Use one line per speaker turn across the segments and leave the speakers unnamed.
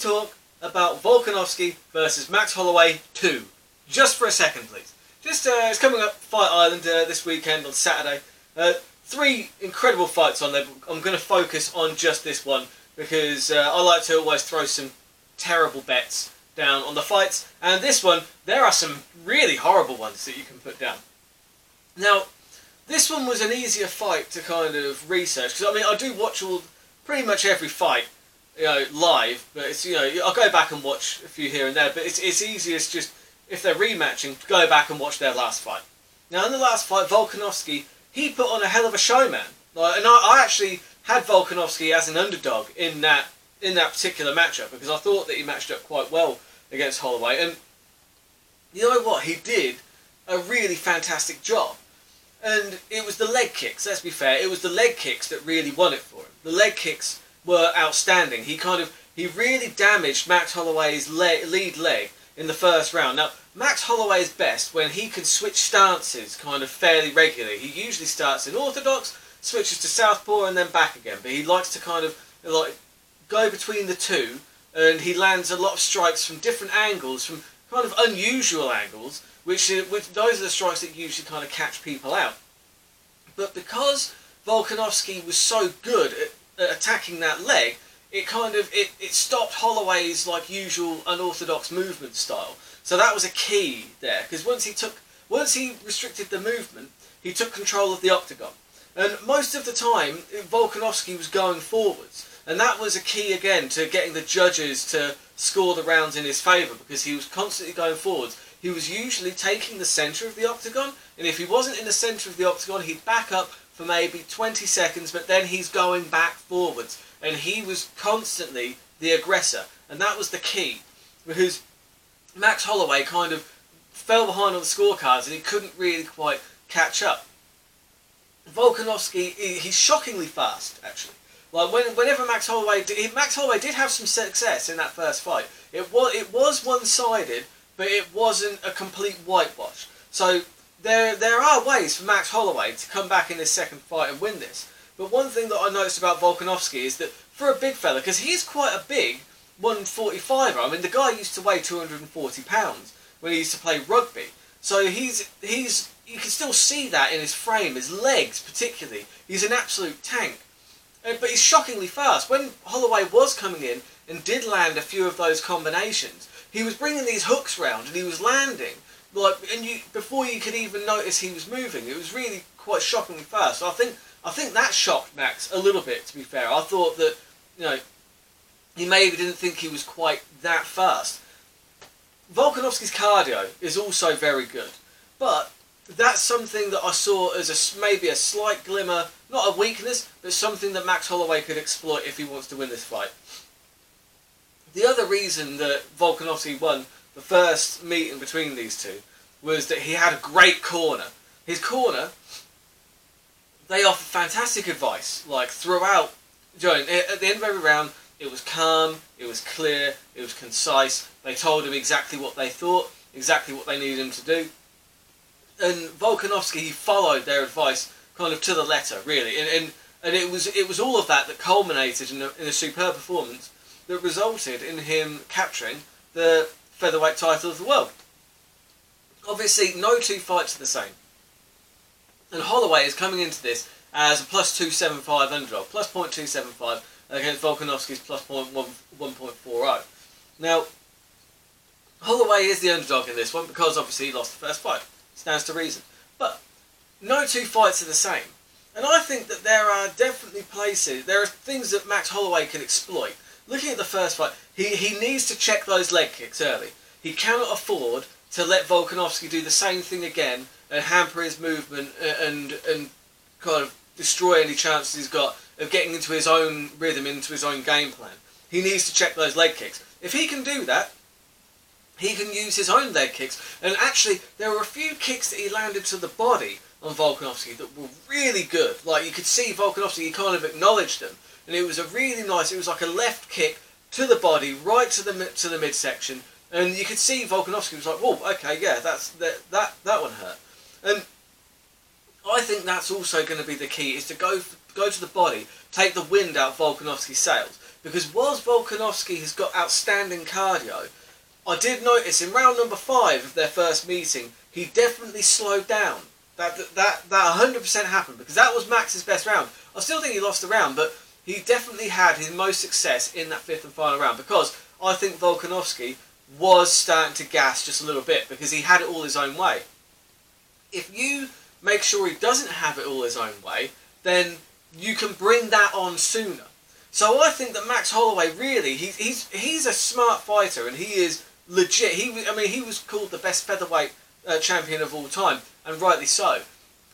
talk about Volkanovski versus Max Holloway 2. Just for a second, please. Just uh, it's coming up Fight Island uh, this weekend on Saturday. Uh, three incredible fights on there. I'm going to focus on just this one because uh, I like to always throw some terrible bets down on the fights. And this one, there are some really horrible ones that you can put down. Now, this one was an easier fight to kind of research because I mean I do watch all pretty much every fight you know live, but it's you know I'll go back and watch a few here and there. But it's it's easiest just if they're rematching go back and watch their last fight. Now in the last fight, Volkanovski he put on a hell of a show, man. Like, and I, I actually had Volkanovski as an underdog in that in that particular matchup because I thought that he matched up quite well against Holloway. And you know what? He did a really fantastic job. And it was the leg kicks, let's be fair, it was the leg kicks that really won it for him. The leg kicks were outstanding. He kind of, he really damaged Max Holloway's le- lead leg in the first round. Now, Max Holloway is best when he can switch stances kind of fairly regularly. He usually starts in orthodox, switches to southpaw, and then back again. But he likes to kind of like go between the two, and he lands a lot of strikes from different angles, from kind of unusual angles, which, uh, which those are the strikes that usually kind of catch people out. But because Volkanovski was so good at, at Uh, attacking that leg, it kind of it, it stopped Holloway's like usual unorthodox movement style. So that was a key there because once he took once he restricted the movement, he took control of the octagon. And most of the time, Volkanovski was going forwards. And that was a key again to getting the judges to score the rounds in his favour because he was constantly going forwards. He was usually taking the centre of the octagon, and if he wasn't in the centre of the octagon, he'd back up for maybe 20 seconds, but then he's going back forwards. And he was constantly the aggressor, and that was the key because Max Holloway kind of fell behind on the scorecards and he couldn't really quite catch up. Volkanovski, he's shockingly fast, actually. Like when, whenever Max Holloway, did, Max Holloway did have some success in that first fight. It was it was one sided, but it wasn't a complete whitewash. So there there are ways for Max Holloway to come back in this second fight and win this. But one thing that I noticed about Volkanovski is that for a big fella, because he's quite a big 145er. I mean, the guy used to weigh 240 pounds when he used to play rugby. So he's he's you can still see that in his frame, his legs particularly. He's an absolute tank. Uh, but he's shockingly fast. When Holloway was coming in and did land a few of those combinations, he was bringing these hooks round and he was landing like, and you before you could even notice he was moving. It was really quite shockingly fast. So I think I think that shocked Max a little bit. To be fair, I thought that you know he maybe didn't think he was quite that fast. Volkanovski's cardio is also very good, but that's something that I saw as a, maybe a slight glimmer, not a weakness, but something that Max Holloway could exploit if he wants to win this fight. The other reason that Volkanovski won the first meeting between these two was that he had a great corner. His corner, they offered fantastic advice, like throughout. Joe, at the end of every round, it was calm, it was clear, it was concise. They told him exactly what they thought, exactly what they needed him to do and Volkanovski he followed their advice kind of to the letter, really, and and, and it was it was all of that that culminated in a, in a superb performance that resulted in him capturing the featherweight title of the world. Obviously, no two fights are the same, and Holloway is coming into this as a plus two seven five underdog, plus point two seven five against Volkanovski's plus point one one point four zero. Now. Holloway is the underdog in this one because obviously he lost the first fight stands to reason. But no two fights are the same. And I think that there are definitely places, there are things that Max Holloway can exploit. Looking at the first fight, he, he needs to check those leg kicks early. He cannot afford to let Volkanovski do the same thing again and hamper his movement uh, and, and kind of destroy any chances he's got of getting into his own rhythm, into his own game plan. He needs to check those leg kicks. If he can do that, he can use his own leg kicks. And actually, there were a few kicks that he landed to the body on Volkanovski that were really good. Like you could see Volkanovski, he kind of acknowledged them, and it was a really nice. It was like a left kick to the body, right to the to the midsection, and you could see Volkanovski was like, "Whoa, okay, yeah, that's that that that one hurt." And I think that's also going to be the key: is to go go to the body, take the wind out Volkanovski's sails. because whilst Volkanovski has got outstanding cardio, I did notice in round number five of their first meeting, he definitely slowed down. That that that 100% happened because that was Max's best round. I still think he lost the round, but he definitely had his most success in that fifth and final round because I think Volkanovski was starting to gas just a little bit because he had it all his own way. If you make sure he doesn't have it all his own way, then you can bring that on sooner. So I think that Max Holloway really he, he's he's a smart fighter and he is legit. He I mean he was called the best featherweight uh, champion of all time and rightly so.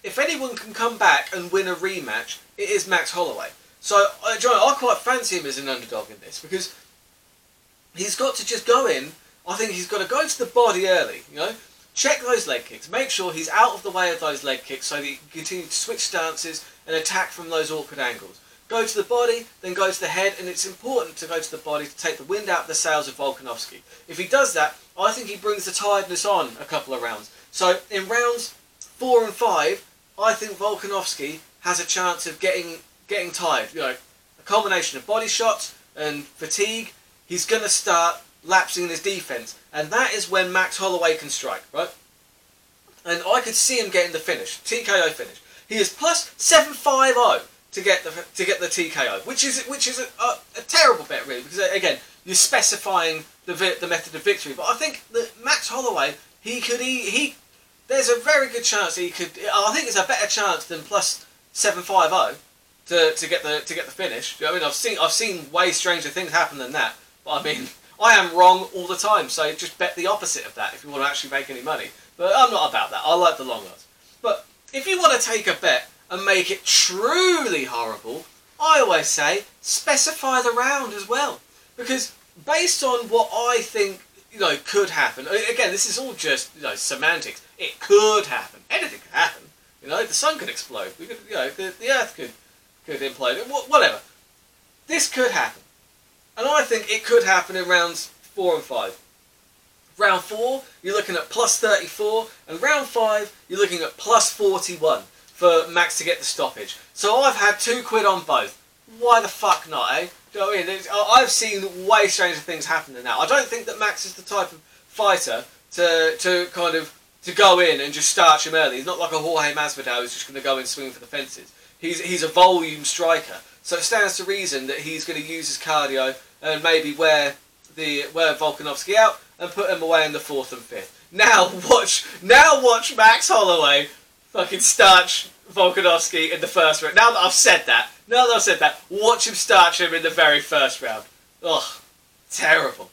If anyone can come back and win a rematch, it is Max Holloway. So John, I quite fancy him as an underdog in this because he's got to just go in. I think he's got to go to the body early. You know, check those leg kicks. Make sure he's out of the way of those leg kicks so that he can continue to switch stances and attack from those awkward angles. Go to the body, then go to the head, and it's important to go to the body to take the wind out of the sails of Volkanovski. If he does that, I think he brings the tiredness on a couple of rounds. So in rounds four and five, I think Volkanovski has a chance of getting getting tired. You know, a combination of body shots and fatigue. He's going to start lapsing in his defense, and that is when Max Holloway can strike, right? And I could see him getting the finish, TKO finish. He is plus seven five zero to get the to get the TKO, which is which is a, a, a terrible bet really because uh, again you're specifying the the method of victory. But I think that Max Holloway he could he, he there's a very good chance that he could. I think it's a better chance than plus seven five zero to, to get the to get the finish. You know I mean, I've seen I've seen way stranger things happen than that. But I mean, I am wrong all the time. So just bet the opposite of that if you want to actually make any money. But I'm not about that. I like the long odds. But if you want to take a bet and make it truly horrible, I always say specify the round as well. Because based on what I think you know could happen, again, this is all just you know semantics. It could happen. Anything could happen. You know, the sun could explode. We could, you know, the, the earth could could implode. Whatever. This could happen, and I think it could happen in rounds four and five. Round four, you're looking at plus 34, and round five, you're looking at plus 41 for Max to get the stoppage. So I've had two quid on both. Why the fuck not, eh? Do I mean? I've seen way stranger things happen than that. I don't think that Max is the type of fighter to to kind of to go in and just starch him early. He's not like a Jorge Masvidal who's just going to go in and swing for the fences. He's he's a volume striker, so it stands to reason that he's going to use his cardio and maybe wear the wear Volkanovski out and put him away in the fourth and fifth. Now watch now watch Max Holloway fucking starch Volkanovski in the first round. Now that I've said that, now that I've said that, watch him starch him in the very first round. Ugh, terrible.